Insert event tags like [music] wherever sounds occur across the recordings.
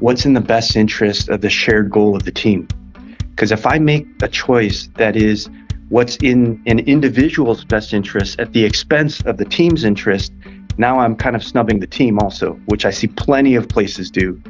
what's in the best interest of the shared goal of the team. Because if I make a choice that is what's in an individual's best interest at the expense of the team's interest, now I'm kind of snubbing the team also, which I see plenty of places do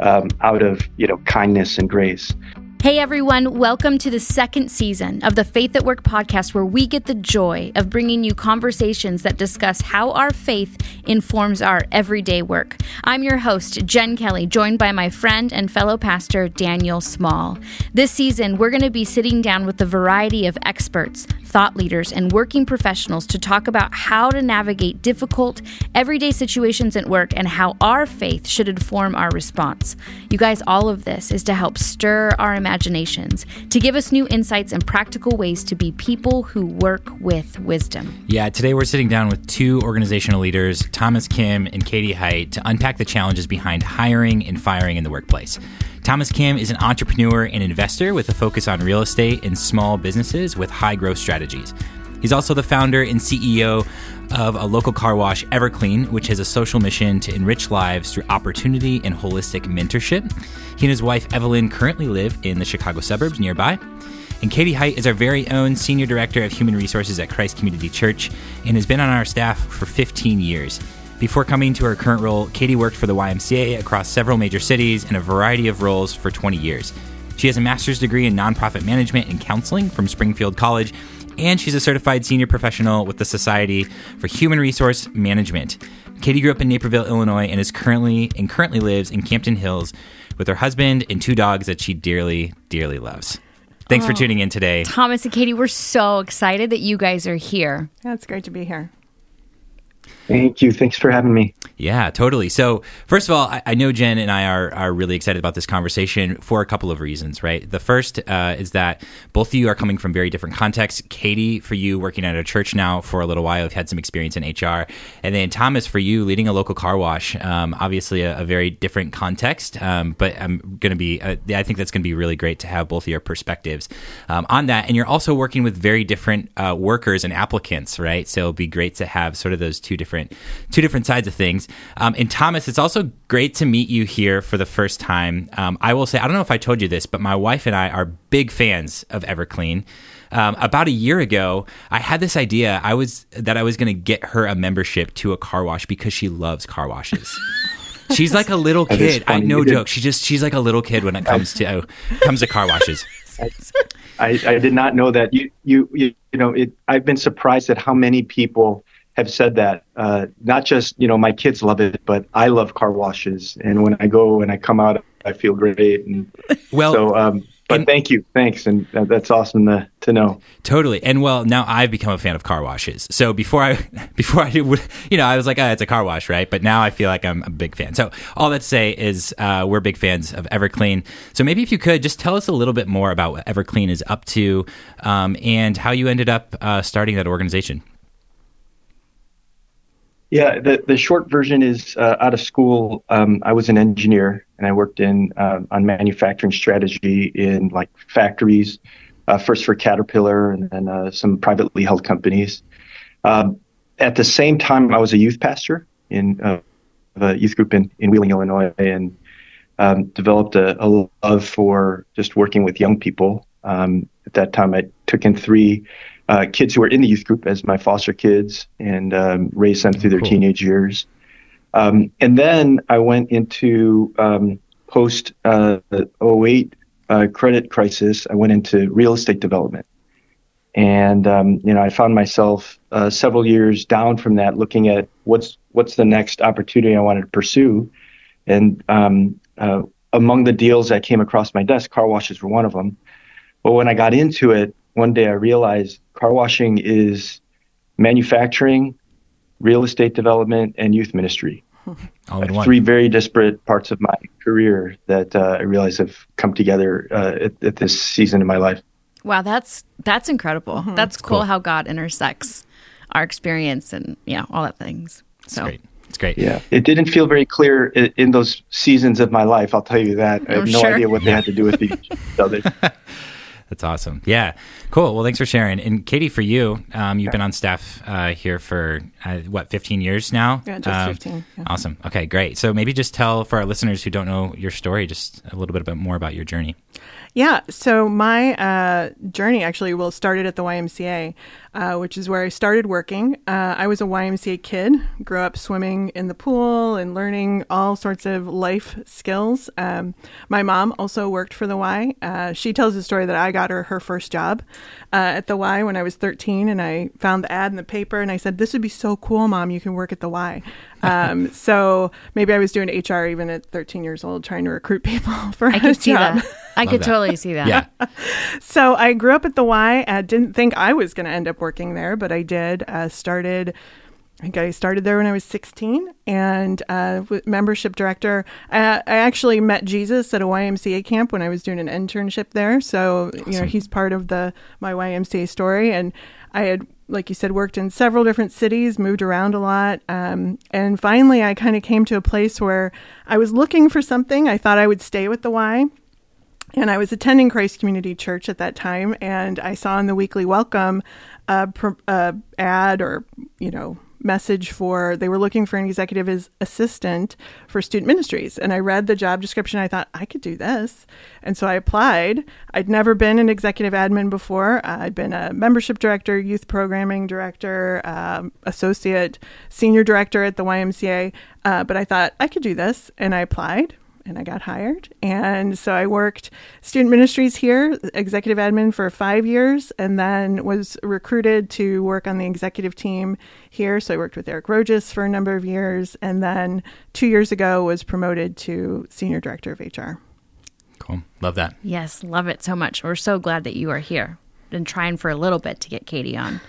um, out of you know kindness and grace. Hey everyone, welcome to the second season of the Faith at Work podcast, where we get the joy of bringing you conversations that discuss how our faith informs our everyday work. I'm your host, Jen Kelly, joined by my friend and fellow pastor, Daniel Small. This season, we're going to be sitting down with a variety of experts, thought leaders, and working professionals to talk about how to navigate difficult, everyday situations at work and how our faith should inform our response. You guys, all of this is to help stir our imaginations, to give us new insights and practical ways to be people who work with wisdom. Yeah, today we're sitting down with two organizational leaders, Thomas Kim and Katie Hight, to unpack the challenges behind hiring and firing in the workplace. Thomas Kim is an entrepreneur and investor with a focus on real estate and small businesses with high growth strategies. He's also the founder and CEO of a local car wash, Everclean, which has a social mission to enrich lives through opportunity and holistic mentorship. He and his wife, Evelyn, currently live in the Chicago suburbs nearby. And Katie Hight is our very own Senior Director of Human Resources at Christ Community Church and has been on our staff for 15 years. Before coming to her current role, Katie worked for the YMCA across several major cities in a variety of roles for 20 years. She has a master's degree in nonprofit management and counseling from Springfield College, and she's a certified senior professional with the Society for Human Resource Management. Katie grew up in Naperville, Illinois, and is currently and currently lives in Campton Hills with her husband and two dogs that she dearly, dearly loves. Thanks oh, for tuning in today. Thomas and Katie, we're so excited that you guys are here. Yeah, it's great to be here. Thank you. Thanks for having me. Yeah, totally. So, first of all, I, I, know Jen and I are, are really excited about this conversation for a couple of reasons, right? The first uh, is that both of you are coming from very different contexts. Katie, for you, working at a church now for a little while, you've had some experience in HR. And then Thomas, for you, leading a local car wash, um, obviously a, a, very different context. Um, but I'm going to be, uh, I think that's going to be really great to have both of your perspectives um, on that. And you're also working with very different uh, workers and applicants, right? So it'll be great to have sort of those two different two different sides of things. Um, and Thomas, it's also great to meet you here for the first time. Um, I will say, I don't know if I told you this, but my wife and I are big fans of Everclean. Um, about a year ago, I had this idea. I was that I was going to get her a membership to a car wash because she loves car washes. [laughs] she's like a little kid. I no joke. She just she's like a little kid when it comes to [laughs] comes to car washes. I, I, did not know that. You you you, you know it, I've been surprised at how many people have said that. Uh, not just you know my kids love it, but I love car washes, and when I go and I come out, I feel great. And [laughs] well, so um, but and, thank you, thanks, and that's awesome to, to know. Totally, and well, now I've become a fan of car washes. So before I, [laughs] before I you know, I was like, oh, it's a car wash, right? But now I feel like I'm a big fan. So all that to say is, uh, we're big fans of Everclean. So maybe if you could just tell us a little bit more about what Everclean is up to, um, and how you ended up uh, starting that organization. Yeah, the, the short version is uh, out of school. Um, I was an engineer and I worked in uh, on manufacturing strategy in like factories, uh, first for Caterpillar and then uh, some privately held companies. Um, at the same time, I was a youth pastor in uh, a youth group in, in Wheeling, Illinois, and um, developed a, a, love for just working with young people. Um, at that time, I took in three uh, kids who were in the youth group as my foster kids and um, raised them through their cool. teenage years. Um, and then I went into um, post uh, 08 uh, credit crisis. I went into real estate development. And um, you know, I found myself uh, several years down from that, looking at what's what's the next opportunity I wanted to pursue. And um, uh, among the deals that came across my desk, car washes were one of them. But when I got into it, one day I realized car washing is manufacturing, real estate development, and youth ministry. [laughs] All in one. Three very disparate parts of my career that uh, I realize have come together uh, at, at, this season in my life. Wow, that's that's incredible. Mm-hmm. That's cool, cool, how God intersects our experience and yeah, all that things. So. That's great. It's great. Yeah, it didn't feel very clear in, in, those seasons of my life. I'll tell you that. I have no sure. idea what they had to do with [laughs] each other. [laughs] That's awesome. Yeah, cool. Well, thanks for sharing. And Katie, for you, um, you've been on staff uh, here for uh, what, 15 years now? Yeah, just um, 15. Yeah. Awesome. Okay, great. So maybe just tell for our listeners who don't know your story, just a little bit more about your journey. Yeah, so my uh, journey actually well started at the YMCA, uh, which is where I started working. Uh, I was a YMCA kid, grew up swimming in the pool and learning all sorts of life skills. Um, my mom also worked for the Y. Uh, she tells the story that I got her her first job uh, at the Y when I was 13, and I found the ad in the paper, and I said, "This would be so cool, mom. You can work at the Y." Um, so maybe I was doing HR even at 13 years old, trying to recruit people [laughs] for I could see that. I could that. totally see that. Yeah. [laughs] so I grew up at the Y. I didn't think I was going to end up working there, but I did. Uh, started. I think I started there when I was 16 and uh, membership director. I, I, actually met Jesus at a YMCA camp when I was doing an internship there. So, awesome. you know, he's part of the my YMCA story. And I had like you said, worked in several different cities, moved around a lot. Um, and finally, I kind of came to a place where I was looking for something. I thought I would stay with the Y. And I was attending Christ Community Church at that time, and I saw in the weekly welcome a, a ad or, you know, message for they were looking for an executive assistant for student ministries. And i read the job description. I thought i could do this. And so i applied. I'd never been an executive admin before. I'd been a membership director youth programming director um, associate senior director at the ymca uh, but i thought i could do this. And i applied and I got hired. And so I worked student ministries here, executive admin for five years, and then was recruited to work on the executive team here. So I worked with Eric Roges for a number of years, and then two years ago was promoted to senior director of HR. Cool. Love that. Yes, love it so much. We're so glad that you are here been trying for a little bit to get Katie on.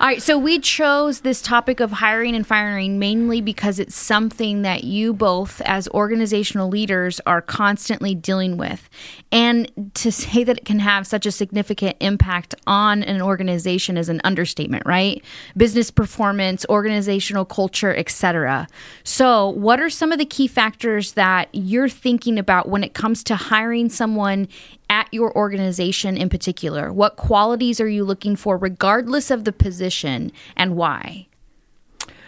All right, so we chose this topic of hiring and firing mainly because it's something that you both, as organizational leaders, are constantly dealing with. And to say that it can have such a significant impact on an organization is an understatement, right? Business performance, organizational culture, etc. So, what are some of the key factors that you're thinking about when it comes to hiring someone at your organization in particular? What qualities are you looking for, regardless of the position, and why?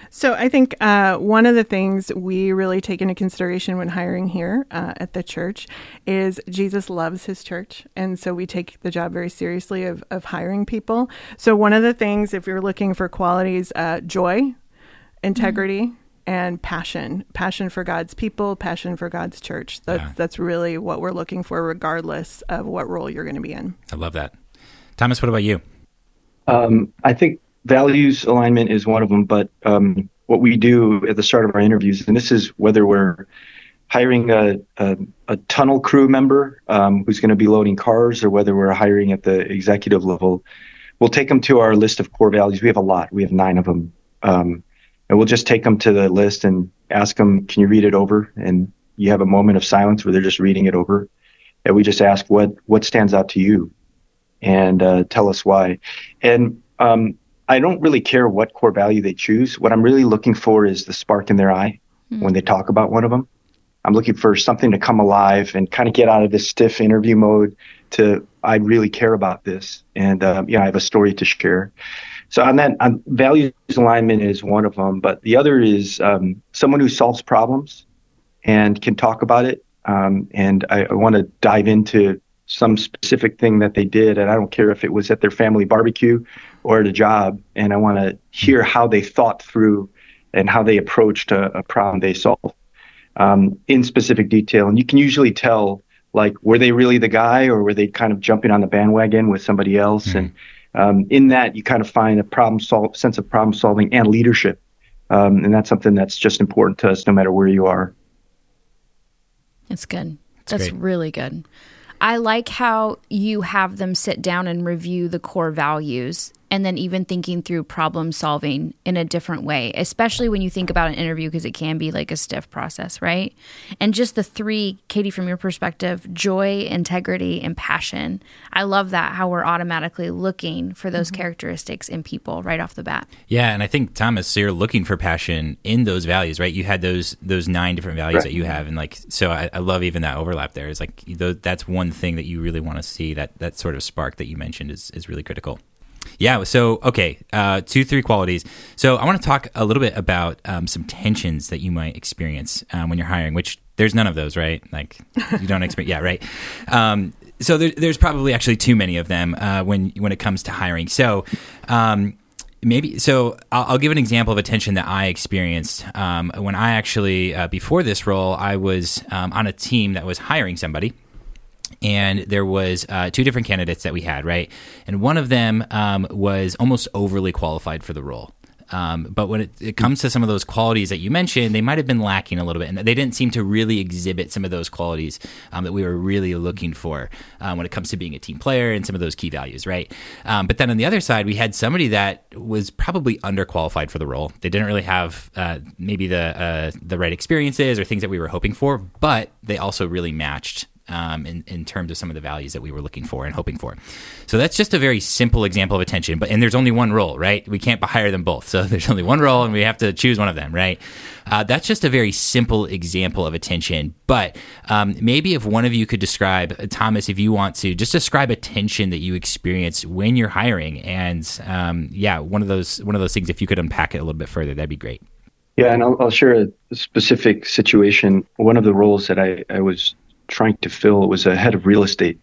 So I think uh, one of the things we really take into consideration when hiring here uh, at the church is Jesus loves his church, and so we take the job very seriously of, of hiring people. So one of the things, if you're looking for qualities, uh, joy, integrity, mm-hmm and passion passion for god's people passion for god's church. That's yeah. that's really what we're looking for regardless of what role you're going to be in. I love that. Thomas what about you? Um, i think values alignment is one of them but um, what we do at the start of our interviews and this is whether we're hiring a, a, a tunnel crew member um, who's going to be loading cars or whether we're hiring at the executive level we'll take them to our list of core values. We have a lot. We have nine of them. Um, and we'll just take them to the list and ask them, "Can you read it over?" And you have a moment of silence where they're just reading it over, and we just ask, "What what stands out to you?" and uh, tell us why. And um, I don't really care what core value they choose. What I'm really looking for is the spark in their eye mm-hmm. when they talk about one of them. I'm looking for something to come alive and kind of get out of this stiff interview mode to I really care about this and uh, yeah I have a story to share. So on that, on values alignment is one of them, but the other is um, someone who solves problems and can talk about it. Um, and I, I want to dive into some specific thing that they did, and I don't care if it was at their family barbecue or at a job, and I want to hear how they thought through and how they approached a, a problem they solved um, in specific detail. And you can usually tell, like, were they really the guy, or were they kind of jumping on the bandwagon with somebody else? Mm-hmm. And um, in that you kind of find a problem sol- sense of problem solving and leadership. Um, and that's something that's just important to us no matter where you are. That's good. That's, that's really good. I like how you have them sit down and review the core values and then even thinking through problem solving in a different way, especially when you think about an interview because it can be like a stiff process, right? And just the three, Katie, from your perspective, joy, integrity, and passion. I love that how we're automatically looking for those mm-hmm. characteristics in people right off the bat. Yeah, and I think Thomas, so you're looking for passion in those values, right? You had those those nine different values right. that you have, and like so, I, I, love even that overlap there. Is like that's one thing that you really want to see that that sort of spark that you mentioned is is really critical. Yeah. So, okay, uh, two, three qualities. So, I want to talk a little bit about um, some tensions that you might experience um, when you're hiring, which there's none of those, right? Like, you don't expect, yeah, right. Um, so, there, there's probably actually too many of them uh, when when it comes to hiring. So, um, maybe so I'll, I'll, give an example of a tension that i experienced um, when i actually uh, before this role i was um, on a team that was hiring somebody and there was uh, two different candidates that we had, right? And one of them um, was almost overly qualified for the role. Um, but when it, it, comes to some of those qualities that you mentioned, they might have been lacking a little bit, and they didn't seem to really exhibit some of those qualities um, that we were really looking for um, when it comes to being a team player and some of those key values, right? Um, but then on the other side, we had somebody that was probably underqualified for the role. They didn't really have uh, maybe the uh, the right experiences or things that we were hoping for, but they also really matched um, in, in terms of some of the values that we were looking for and hoping for. So that's just a very simple example of attention. But and there's only one role, right? We can't hire them both. So [laughs] there's only one role, and we have to choose one of them, right? Uh, that's just a very simple example of attention. But um, maybe if one of you could describe, uh, Thomas, if you want to, just describe attention that you experience when you're hiring, and um, yeah, one of those one of those things. If you could unpack it a little bit further, that'd be great. Yeah, and I'll, I'll share a specific situation. One of the roles that I, I was trying to fill was a head of real estate.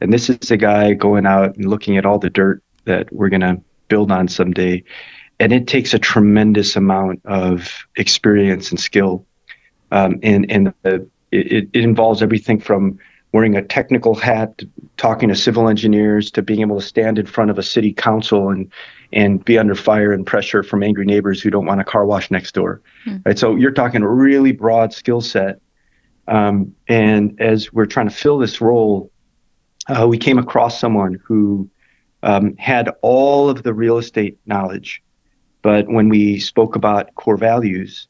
And this is a guy going out and looking at all the dirt that we're going to build on someday. And it takes a tremendous amount of experience and skill. Um, and and the, it, it involves everything from wearing a technical hat, talking to civil engineers, to being able to stand in front of a city council and and be under fire and pressure from angry neighbors who don't want a car wash next door. Hmm. Right. So you're talking a really broad skill set um, and as we're trying to fill this role, uh, we came across someone who um, had all of the real estate knowledge, but when we spoke about core values,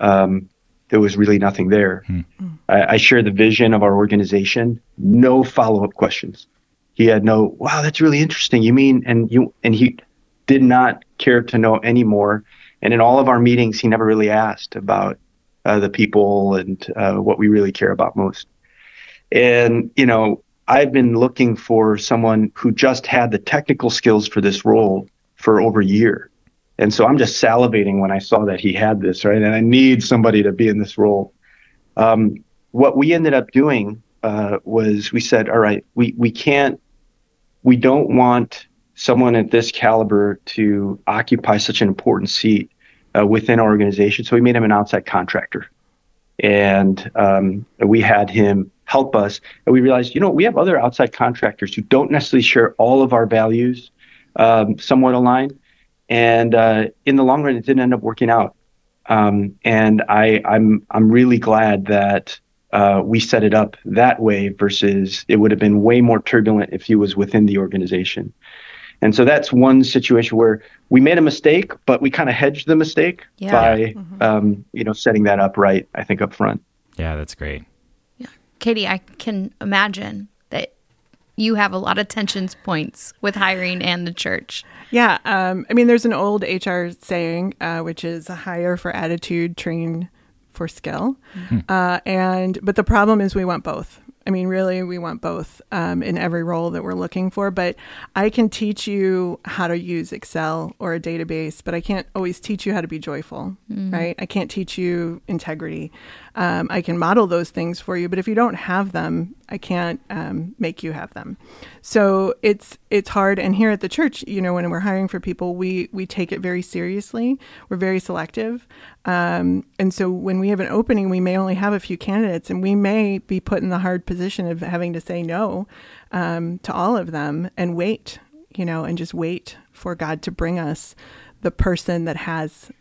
um, there was really nothing there. Hmm. I, I shared the vision of our organization, no follow up questions. He had no, wow, that's really interesting. You mean, and you, and he did not care to know any more. And in all of our meetings, he never really asked about uh, the people and uh, what we really care about most. And, you know, I've been looking for someone who just had the technical skills for this role for over a year. And so I'm just salivating when I saw that he had this, right? And I need somebody to be in this role. Um, what we ended up doing uh, was we said, all right, we, we can't, we don't want someone at this caliber to occupy such an important seat uh, within our organization. So we made him an outside contractor. And um, we had him help us. And we realized, you know, we have other outside contractors who don't necessarily share all of our values um, somewhat aligned. And uh, in the long run, it didn't end up working out. Um, and I, I'm I'm really glad that uh, we set it up that way versus it would have been way more turbulent if he was within the organization. And so that's one situation where we made a mistake, but we kind of hedged the mistake yeah. by, mm-hmm. um, you know, setting that up right. I think up front. Yeah, that's great. Yeah, Katie, I can imagine that you have a lot of tensions points with hiring and the church. Yeah, um, I mean, there's an old HR saying, uh, which is hire for attitude, train for skill, mm-hmm. uh, and but the problem is we want both. I mean, really, we want both um, in every role that we're looking for. But I can teach you how to use Excel or a database, but I can't always teach you how to be joyful, mm. right? I can't teach you integrity. Um, I can model those things for you, but if you don't have them, I can't um, make you have them. So it's it's hard. And here at the church, you know, when we're hiring for people, we we take it very seriously. We're very selective, um, and so when we have an opening, we may only have a few candidates, and we may be put in the hard position of having to say no um, to all of them and wait, you know, and just wait for God to bring us the person that has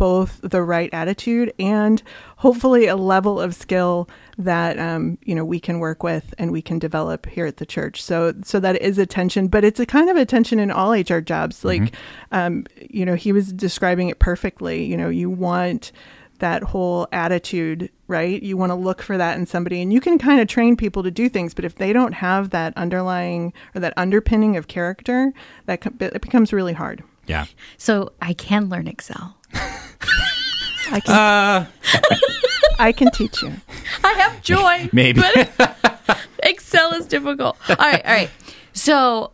both the right attitude and hopefully a level of skill that um, you know we can work with and we can develop here at the church. So so that is a tension, but it's a kind of a tension in all HR jobs. Like mm-hmm. um, you know, he was describing it perfectly. You know, you want that whole attitude, right? You want to look for that in somebody, and you can kind of train people to do things, but if they don't have that underlying or that underpinning of character, that it becomes really hard. Yeah. So I can learn Excel. [laughs] I can. Uh. I can teach you. I have joy. [laughs] Maybe. [laughs] Excel is difficult. All right, all right. So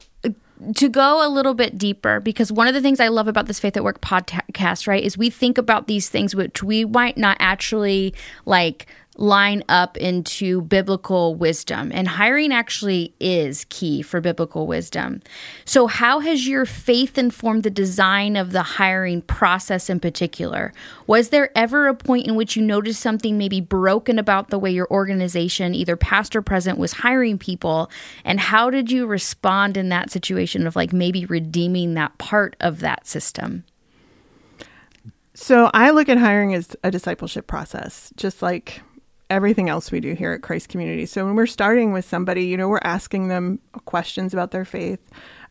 to go a little bit deeper, because one of the things I love about this Faith at Work podcast, right, is we think about these things which we might not actually like line up into biblical wisdom. And hiring actually is key for biblical wisdom. So, how has your faith informed the design of the hiring process in particular? Was there ever a point in which you noticed something maybe broken about the way your organization, either past or present, was hiring people? And how did you respond in that situation of like maybe redeeming that part of that system? So I look at hiring as a discipleship process, just like everything else we do here at Christ Community. So when we're starting with somebody, you know, we're asking them questions about their faith.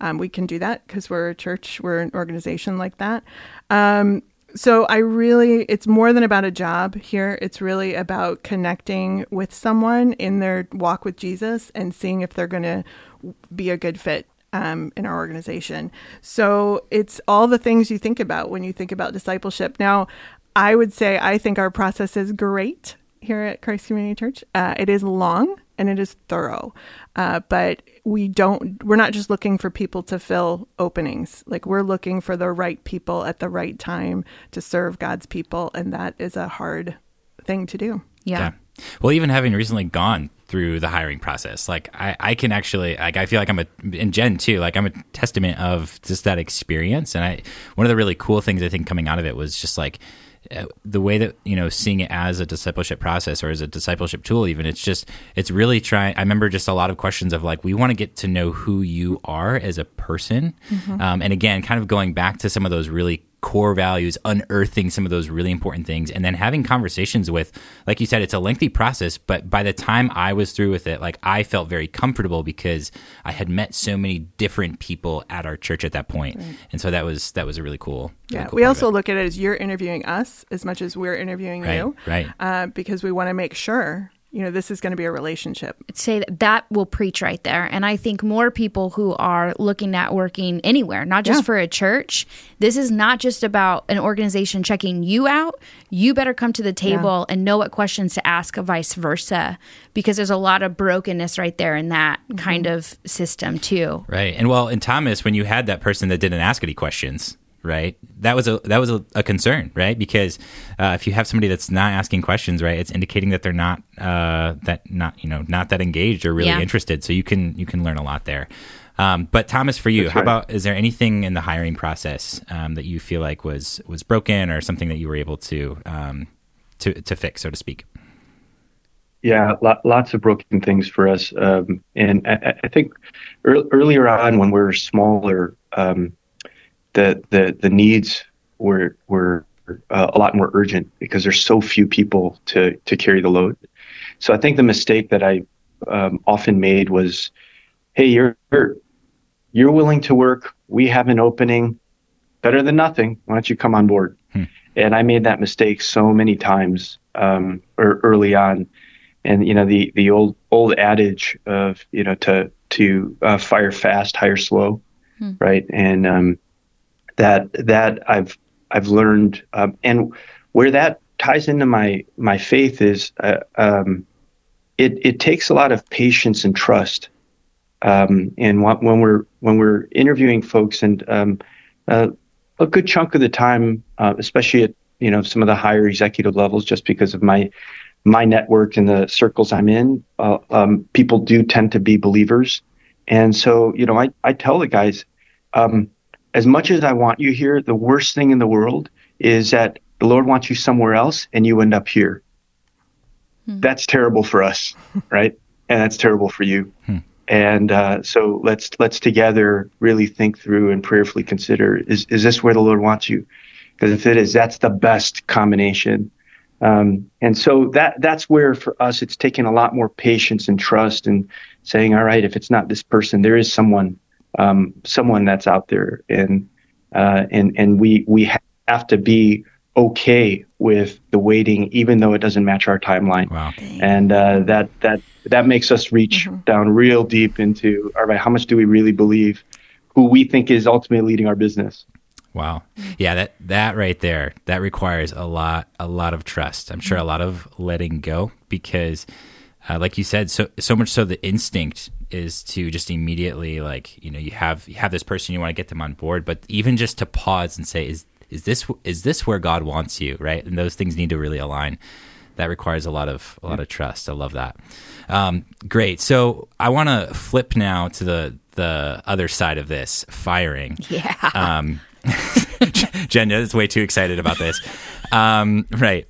Um, we can do that because we're a church, we're an organization like that. Um, so I really, it's more than about a job here. It's really about connecting with someone in their walk with Jesus and seeing if they're going to be a good fit um, in our organization. So it's all the things you think about when you think about discipleship. Now, I would say I think our process is great here at Christ Community Church. Uh, it is long and it is thorough, uh, but we don't. We're not just looking for people to fill openings. Like we're looking for the right people at the right time to serve God's people, and that is a hard thing to do. yeah. yeah. Well, even having recently gone through the hiring process, like I, I can actually, like I feel like I'm a, in Jen too, like I'm a testament of just that experience. And I, one of the really cool things I think coming out of it was just like, the way that you know seeing it as a discipleship process or as a discipleship tool even it's just it's really trying i remember just a lot of questions of like we want to get to know who you are as a person mm-hmm. um, and again kind of going back to some of those really core values, unearthing some of those really important things, and then having conversations with, like you said, it's a lengthy process. But by the time I was through with it, like I felt very comfortable because I had met so many different people at our church at that point. Right. and so that was that was a really cool. Yeah, cool we also look at it as you're interviewing us as much as we're interviewing right, you, right? Uh, because we want to make sure you know this is going to be a relationship say that, that will preach right there and i think more people who are looking at working anywhere not just yeah. for a church this is not just about an organization checking you out you better come to the table yeah. and know what questions to ask vice versa because there's a lot of brokenness right there in that mm-hmm. kind of system too right and well in thomas when you had that person that didn't ask any questions right? That was a that was a, a concern, right? Because uh, if you have somebody that's not asking questions, right, it's indicating that they're not uh, that not you know not that engaged or really yeah. interested. So you can you can learn a lot there. Um, but Thomas, for you, that's how right. about is there anything in the hiring process um, that you feel like was was broken or something that you were able to um, to to fix, so to speak? Yeah, lots of broken things for us, um, and I, I think earlier on when we are smaller, um, the the the needs were were uh, a lot more urgent because there's so few people to to carry the load. So I think the mistake that I um, often made was, hey, you're you're willing to work. We have an opening. Better than nothing. Why don't you come on board? Hmm. And I made that mistake so many times um, or early on. And you know the the old old adage of you know to to uh, fire fast, hire slow, hmm. right? And um, that that I've I've learned, um, and where that ties into my my faith is uh, um, it it takes a lot of patience and trust. Um, and when we're when we're interviewing folks, and um, uh, a good chunk of the time, uh, especially at you know some of the higher executive levels, just because of my my network and the circles I'm in, uh, um, people do tend to be believers, and so you know I I tell the guys. Um, as much as I want you here, the worst thing in the world is that the Lord wants you somewhere else and you end up here. Hmm. That's terrible for us, [laughs] right? And that's terrible for you. Hmm. And uh, so let's let's together really think through and prayerfully consider: is is this where the Lord wants you? Because if it is, that's the best combination. Um, and so that that's where for us it's taken a lot more patience and trust and saying, all right, if it's not this person, there is someone um, someone that's out there, and uh, and and we we have to be okay with the waiting, even though it doesn't match our timeline. Wow. And uh, that that that makes us reach mm-hmm. down real deep into all right, how much do we really believe who we think is ultimately leading our business? Wow. Yeah, that that right there, that requires a lot a lot of trust. I'm sure a lot of letting go because uh, like you said, so so much so the instinct is to just immediately like, you know, you have you have this person you want to get them on board, but even just to pause and say is is this is this where God wants you, right? And those things need to really align. That requires a lot of a lot of trust. I love that. Um, great. So I want to flip now to the the other side of this firing. Yeah. Um, [laughs] Jen is way too excited about this. Um, right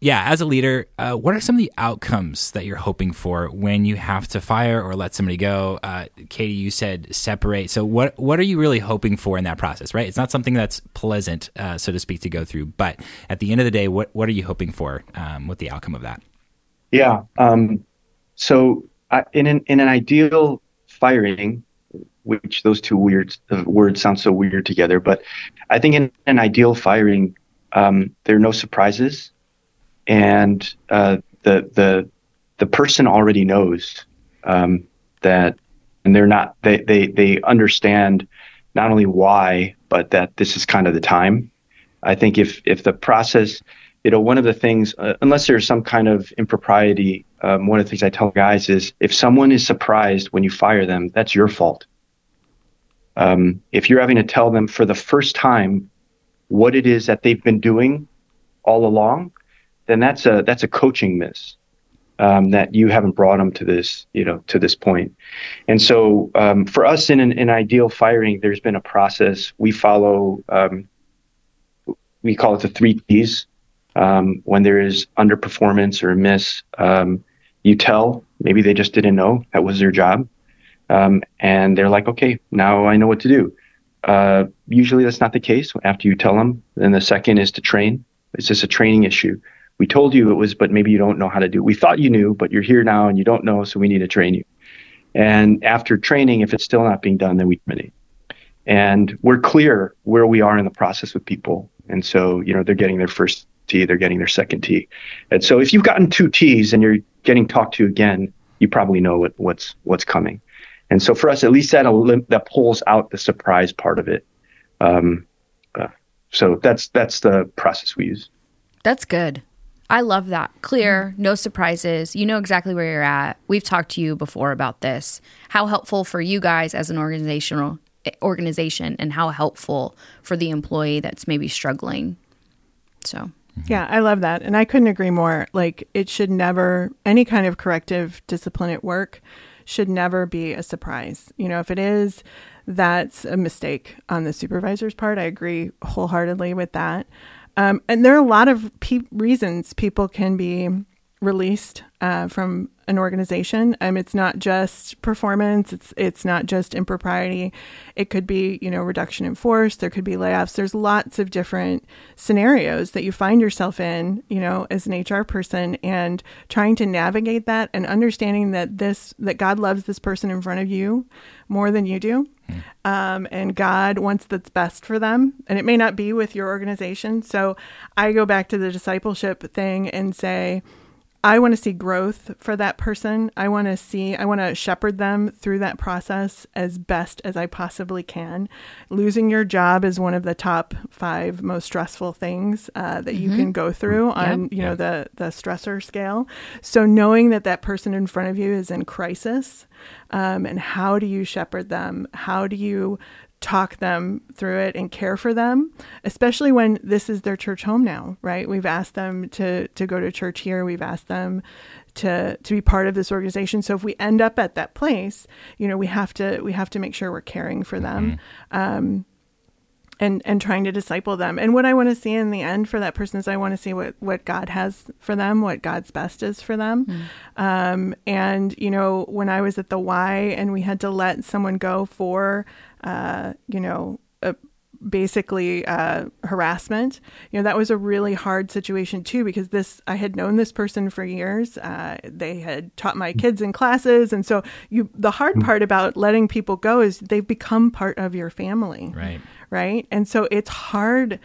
yeah, as a leader, uh, what are some of the outcomes that you're hoping for when you have to fire or let somebody go? Uh, Katie, you said separate. So what what are you really hoping for in that process? Right, it's not something that's pleasant, uh, so to speak, to go through. But at the end of the day, what what are you hoping for um, with the outcome of that? Yeah. Um, so in an in an ideal firing, which those two weird words sound so weird together, but I think in an ideal firing, um, there are no surprises and uh, the the the person already knows um, that, and they're not they, they they understand not only why, but that this is kind of the time. I think if if the process, you know, one of the things, uh, unless there's some kind of impropriety, um, one of the things I tell guys is if someone is surprised when you fire them, that's your fault. Um, if you're having to tell them for the first time what it is that they've been doing all along, then that's a that's a coaching miss. Um, that you haven't brought them to this, you know, to this point. And so, um, for us in an, an, ideal firing, there's been a process we follow. Um, we call it the three T's. Um, when there is underperformance or a miss, um, you tell. Maybe they just didn't know that was their job, um, and they're like, "Okay, now I know what to do." Uh, usually, that's not the case. After you tell them, then the second is to train. It's just a training issue we told you it was, but maybe you don't know how to do. It. We thought you knew, but you're here now and you don't know, so we need to train you. And after training, if it's still not being done, then we terminate. And we're clear where we are in the process with people. And so, you know, they're getting their first T, they're getting their second T. And so if you've gotten two T's and you're getting talked to again, you probably know what, what's what's coming. And so for us, at least that that pulls out the surprise part of it. Um, uh, so that's that's the process we use. That's good. I love that. Clear, mm-hmm. no surprises. You know exactly where you're at. We've talked to you before about this. How helpful for you guys as an organizational eh, organization and how helpful for the employee that's maybe struggling. So, yeah, I love that. And I couldn't agree more. Like it should never any kind of corrective discipline at work should never be a surprise. You know, if it is, that's a mistake on the supervisor's part. I agree wholeheartedly with that. Um, and there are a lot of pe- reasons people can be released uh, from an organization. Um, it's not just performance. It's it's not just impropriety. It could be you know reduction in force. There could be layoffs. There's lots of different scenarios that you find yourself in. You know, as an HR person, and trying to navigate that and understanding that this that God loves this person in front of you more than you do um, and God wants that's best for them. And it may not be with your organization. So I go back to the discipleship thing and say, I want to see growth for that person. I want to see, I want to shepherd them through that process as best as I possibly can. Losing your job is one of the top five most stressful things uh, that mm-hmm. you can go through on, yep. you know, the the stressor scale. So knowing that that person in front of you is in crisis, um, and how do you shepherd them? How do you talk them through it and care for them, especially when this is their church home now, right? We've asked them to to go to church here. We've asked them to to be part of this organization. So if we end up at that place, you know, we have to we have to make sure we're caring for them. Mm-hmm. Um, and and trying to disciple them. And what I want to see in the end for that person is I want to see what what God has for them, what God's best is for them. Mm. Um, and you know, when I was at the Y and we had to let someone go for uh, you know, a basically uh, harassment. You know, that was a really hard situation too because this I had known this person for years. Uh, they had taught my kids in classes, and so you. The hard mm. part about letting people go is they've become part of your family, right? Right, and so it's hard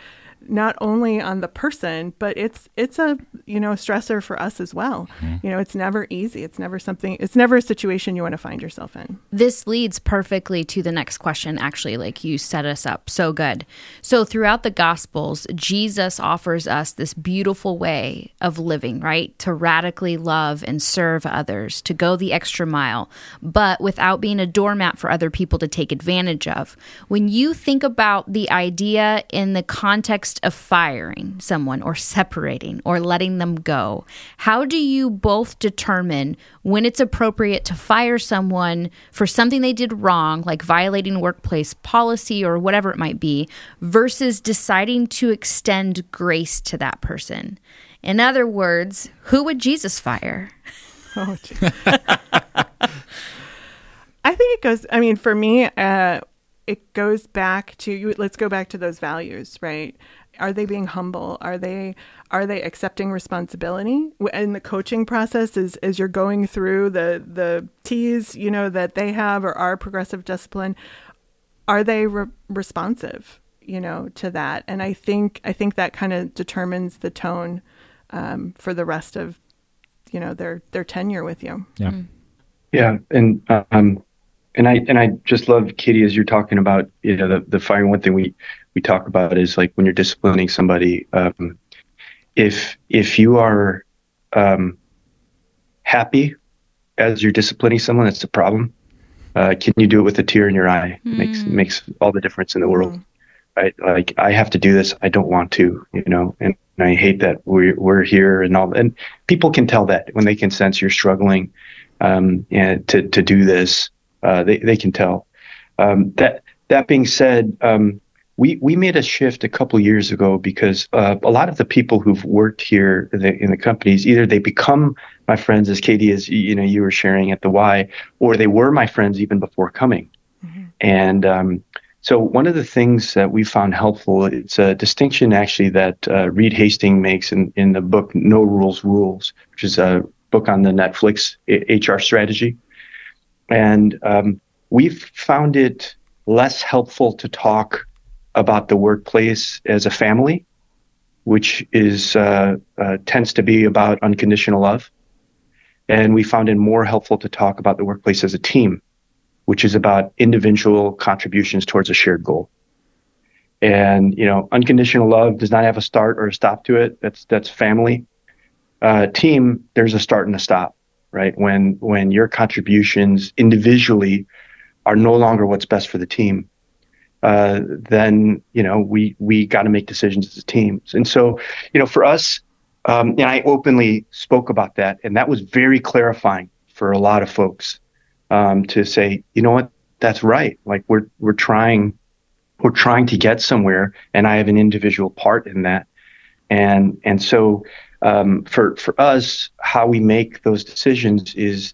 not only on the person, but it's it's a you know stressor for us as well. Mm-hmm. You know, it's never easy. It's never something. It's never a situation you want to find yourself in. This leads perfectly to the next question. Actually, like you set us up so good. So throughout the Gospels, Jesus offers us this beautiful way of living, right? To radically love and serve others, to go the extra mile, but without being a doormat for other people to take advantage of. When you think about the idea in the context context of firing someone or separating or letting them go, how do you both determine when it's appropriate to fire someone for something they did wrong, like violating workplace policy or whatever it might be, versus deciding to extend grace to that person? In other words, who would Jesus fire? [laughs] Oh, I think it goes, I mean, for me, uh, it goes back to let's go back to those values right are they being humble are they are they accepting responsibility in the coaching process as as you're going through the the t's you know that they have or our progressive discipline are they re- responsive you know to that and i think i think that kind of determines the tone um, for the rest of you know their their tenure with you yeah mm. yeah and um and I and I just love Katie as you're talking about you know the the firing. One thing we we talk about is like when you're disciplining somebody, um, if if you are um, happy as you're disciplining someone, that's the problem. Uh, can you do it with a tear in your eye? Mm. Makes makes all the difference in the world, mm. right? Like I have to do this, I don't want to, you know, and, and I hate that we're we're here and all. And people can tell that when they can sense you're struggling, um, and to to do this uh, they they can tell. Um, that that being said, um, we we made a shift a couple years ago because uh, a lot of the people who've worked here in the, in the, companies either they become my friends as Katie as you know you were sharing at the Y, or they were my friends even before coming. Mm-hmm. And um, so one of the things that we found helpful it's a distinction actually that uh, Reed Hastings makes in in the book No Rules Rules, which is a book on the Netflix HR strategy. And um, we've found it less helpful to talk about the workplace as a family, which is uh, uh, tends to be about unconditional love. And we found it more helpful to talk about the workplace as a team, which is about individual contributions towards a shared goal. And you know, unconditional love does not have a start or a stop to it. That's that's family. Uh, team, there's a start and a stop right? When when your contributions individually are no longer what's best for the team, uh, then you know we we got to make decisions as teams. And so, you know, for us, um, and I openly spoke about that, and that was very clarifying for a lot of folks um, to say, you know what, that's right. Like we're we're trying we're trying to get somewhere, and I have an individual part in that, and and so um, for for us, how we make those decisions is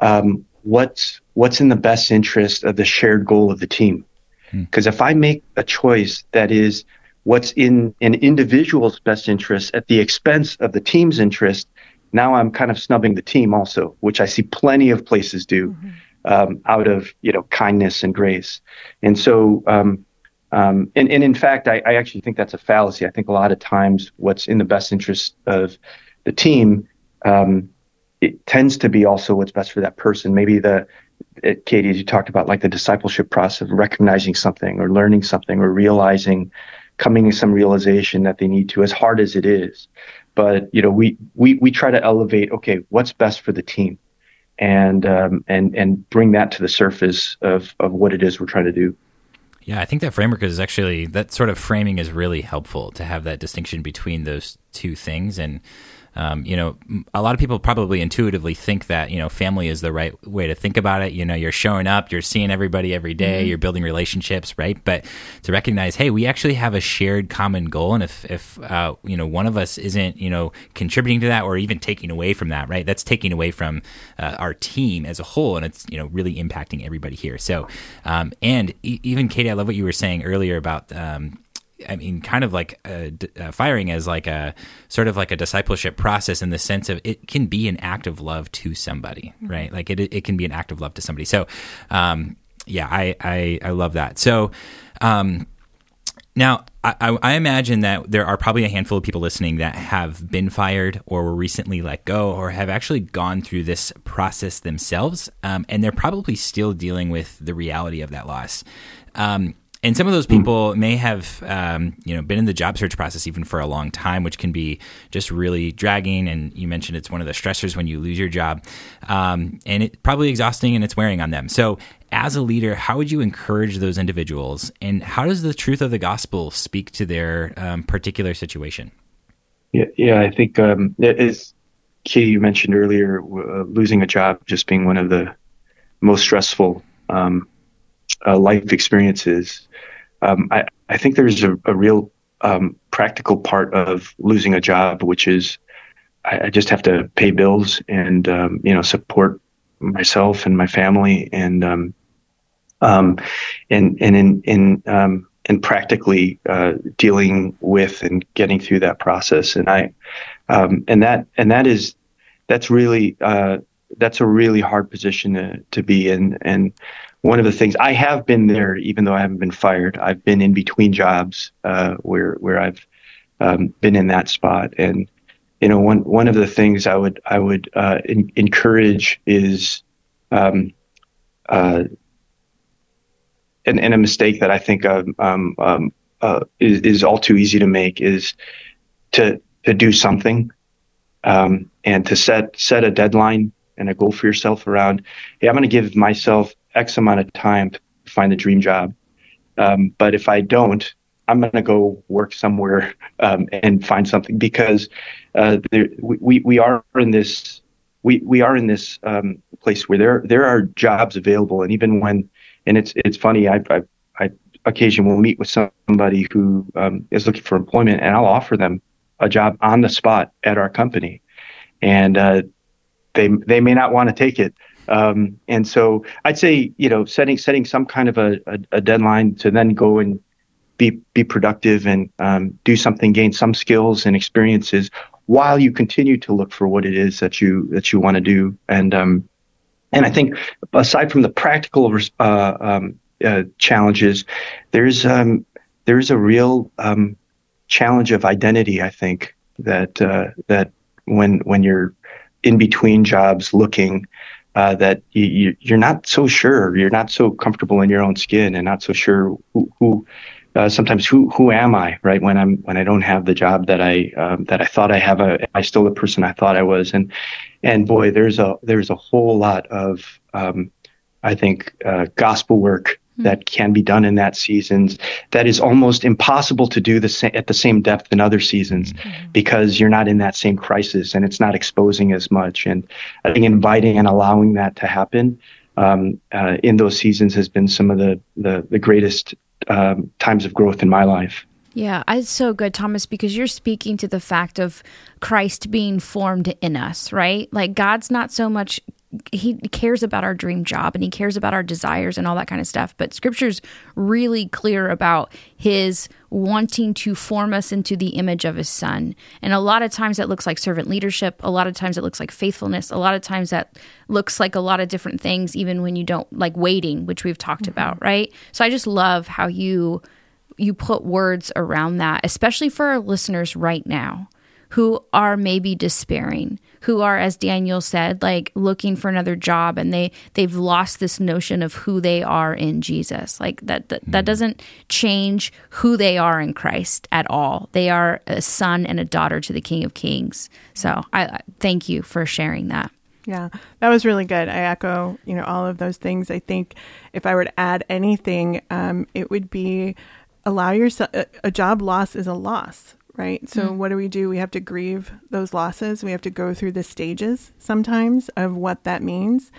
um, what's what's in the best interest of the shared goal of the team. Because hmm. if I make a choice that is what's in an individual's best interest at the expense of the team's interest, now I'm kind of snubbing the team also, which I see plenty of places do mm-hmm. um, out of you know kindness and grace. And so um, um, and, and in fact, I, I, actually think that's a fallacy. I think a lot of times what's in the best interest of the team, um, it tends to be also what's best for that person. Maybe the, Katie, as you talked about, like the discipleship process of recognizing something or learning something or realizing, coming to some realization that they need to, as hard as it is. But, you know, we, we, we try to elevate, okay, what's best for the team? And, um, and, and bring that to the surface of, of what it is we're trying to do. Yeah, I think that framework is actually that sort of framing is really helpful to have that distinction between those two things. And um, you know, a lot of people probably intuitively think that, you know, family is the right way to think about it. You know, you're showing up, you're seeing everybody every day, mm-hmm. you're building relationships, right? But to recognize, hey, we actually have a shared common goal. And if, if uh, you know, one of us isn't, you know, contributing to that or even taking away from that, right? That's taking away from uh, our team as a whole. And it's, you know, really impacting everybody here. So, um, and e- even Katie, I love what you were saying earlier about, um, I mean, kind of like uh, uh, firing as like a sort of like a discipleship process in the sense of it can be an act of love to somebody, mm-hmm. right? Like it, it can be an act of love to somebody. So, um, yeah, I, I, I love that. So, um, now I, I, imagine that there are probably a handful of people listening that have been fired or were recently let go or have actually gone through this process themselves, um, and they're probably still dealing with the reality of that loss. Um, and some of those hmm. people may have um, you know been in the job search process even for a long time which can be just really dragging. And you mentioned it's one of the stressors when you lose your job. Um, and it's probably exhausting and it's wearing on them. So as a leader how would you encourage those individuals? And how does the truth of the gospel speak to their um, particular situation? Yeah, yeah i think um, as katie you mentioned earlier uh, losing a job just being one of the most stressful um, uh, life experiences um, I, I think there's a, a real um, practical part of losing a job, which is I, I just have to pay bills and um, you know support myself and my family and um, um, and and in in um, and practically uh, dealing with and getting through that process. And I um, and that and that is that's really uh, that's a really hard position to, to be in. And one of the things I have been there, even though I haven't been fired, I've been in between jobs uh, where where I've um, been in that spot. And you know, one one of the things I would I would uh, in, encourage is, um, uh, and, and a mistake that I think um, um, uh, is, is all too easy to make is to to do something um, and to set set a deadline and a goal for yourself around, hey, I'm going to give myself X amount of time to find the dream job. Um, but if I don't, I'm going to go work somewhere um, and find something because uh, there, we we are in this we we are in this um, place where there there are jobs available, and even when and it's it's funny I I, I occasionally will meet with somebody who um, is looking for employment, and I'll offer them a job on the spot at our company, and uh, they they may not want to take it. Um, and so I'd say you know setting setting some kind of a, a, a deadline to then go and be be productive and um, do something, gain some skills and experiences while you continue to look for what it is that you that you want to do. And um, and I think aside from the practical uh, um, uh, challenges, there's um, there's a real um, challenge of identity. I think that uh, that when when you're in between jobs looking uh, that you, you're not so sure, you're not so comfortable in your own skin, and not so sure who, who uh, sometimes who who am I, right? When I'm when I don't have the job that I um, that I thought I have, a, I still the person I thought I was, and and boy, there's a there's a whole lot of um, I think uh, gospel work Hmm. that can be done in that seasons that is almost impossible to do the sa- at the same depth in other seasons mm-hmm. because you're not in that same crisis and it's not exposing as much. And I think inviting and allowing that to happen um, uh, in those seasons has been some of the the, the greatest um, times of growth in my life. Yeah, it's so good, Thomas, because you're speaking to the fact of Christ being formed in us, right? Like God's not so much he cares about our dream job and he cares about our desires and all that kind of stuff. But scripture's really clear about his wanting to form us into the image of his son. And a lot of times that looks like servant leadership. A lot of times it looks like faithfulness. A lot of times that looks like a lot of different things, even when you don't like waiting, which we've talked mm-hmm. about, right? So I just love how you you put words around that, especially for our listeners right now who are maybe despairing, who are, as Daniel said, like looking for another job and they, they've lost this notion of who they are in Jesus. Like that, that, that mm. doesn't change who they are in Christ at all. They are a son and a daughter to the King of Kings. So I, I thank you for sharing that. Yeah, that was really good. I echo, you know, all of those things. I think if I were to add anything, um, it would be allow yourself. A, a job loss is a loss, right? So, mm. what do we do? We have to grieve those losses. We have to go through the stages sometimes of what that means.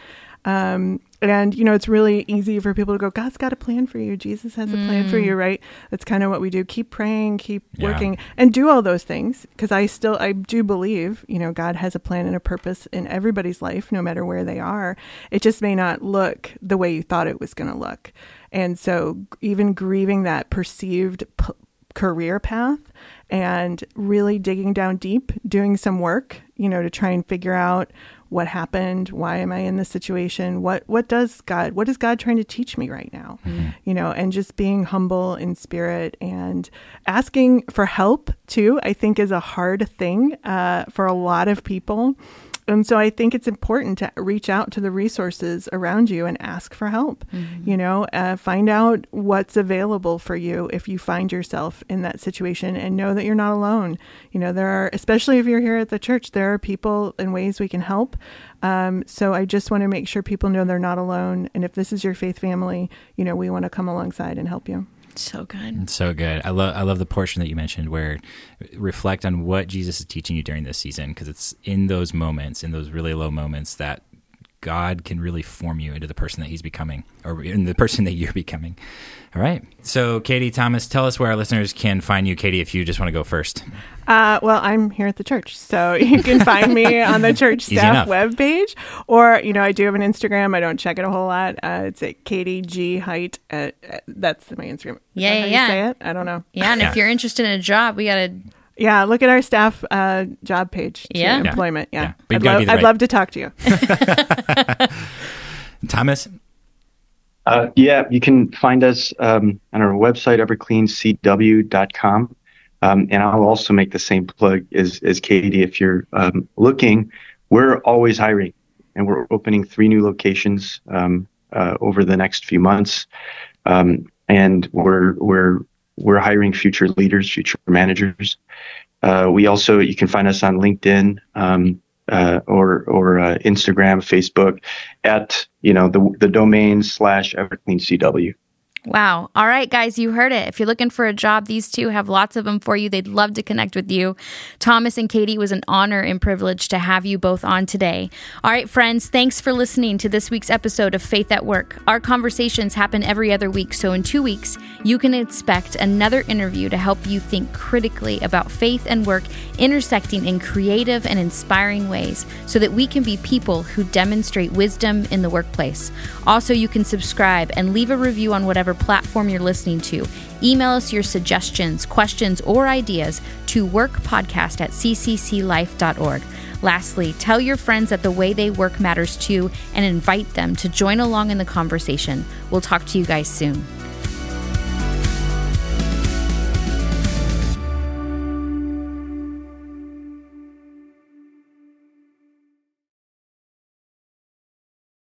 Um, and, you know, it's really easy for people to go, God's got a plan for you. Jesus has a plan for you, mm. right? That's kind of what we do. Keep praying, keep yeah. working, and do all those things. Because I still, I do believe, you know, God has a plan and a purpose in everybody's life, no matter where they are. It just may not look the way you thought it was going to look. And so, even grieving that perceived p- career path and really digging down deep, doing some work, you know, to try and figure out what happened why am i in this situation what what does god what is god trying to teach me right now mm-hmm. you know and just being humble in spirit and asking for help too i think is a hard thing uh, for a lot of people and so I think it's important to reach out to the resources around you and ask for help. Mm-hmm. You know, uh, find out what's available for you if you find yourself in that situation and know that you're not alone. You know, there are, especially if you're here at the church, there are people and ways we can help. Um, so I just want to make sure people know they're not alone. And if this is your faith family, you know, we want to come alongside and help you. So good. so good. I love I love the portion that you mentioned where reflect on what Jesus is teaching you during this season because it's in those moments, in those really low moments that God can really form you into the person that he's becoming or in the person that you're becoming. All right. So, Katie Thomas, tell us where our listeners can find you. Katie, if you just want to go first. Uh, well, I'm here at the church, so [laughs] you can find me on the [laughs] church staff webpage, or you know, I do have an Instagram. I don't check it a whole lot. Uh, it's at Katie G Hight. Uh, that's my Instagram. yeah, yeah, yeah. say it? I don't know. Yeah, and yeah. if you're interested in a job, we gotta. Yeah, look at our staff uh, job page. Yeah, employment. Yeah, yeah. I'd, lo- right. I'd love to talk to you. [laughs] Thomas, uh, yeah, you can find us um, on our website, evercleancw.com. Um, and I'll also make the same plug as, as Katie. If you're um, looking, we're always hiring, and we're opening three new locations um, uh, over the next few months. Um, and we're we're we're hiring future leaders, future managers. Uh, we also you can find us on LinkedIn. Uh, or or uh, Instagram, Facebook, at you know the the domain slash Everclean CW. Wow. All right, guys, you heard it. If you're looking for a job, these two have lots of them for you. They'd love to connect with you. Thomas and Katie, was an honor and privilege to have you both on today. All right, friends, thanks for listening to this week's episode of Faith at Work. Our conversations happen every other week, so in two weeks, you can expect another interview to help you think critically about faith and work intersecting in creative and inspiring ways so that we can be people who demonstrate wisdom in the workplace. Also, you can subscribe and leave a review on whatever platform you're listening to. Email us your suggestions, questions, or ideas to workpodcast at ccclife.org. Lastly, tell your friends that the way they work matters too and invite them to join along in the conversation. We'll talk to you guys soon.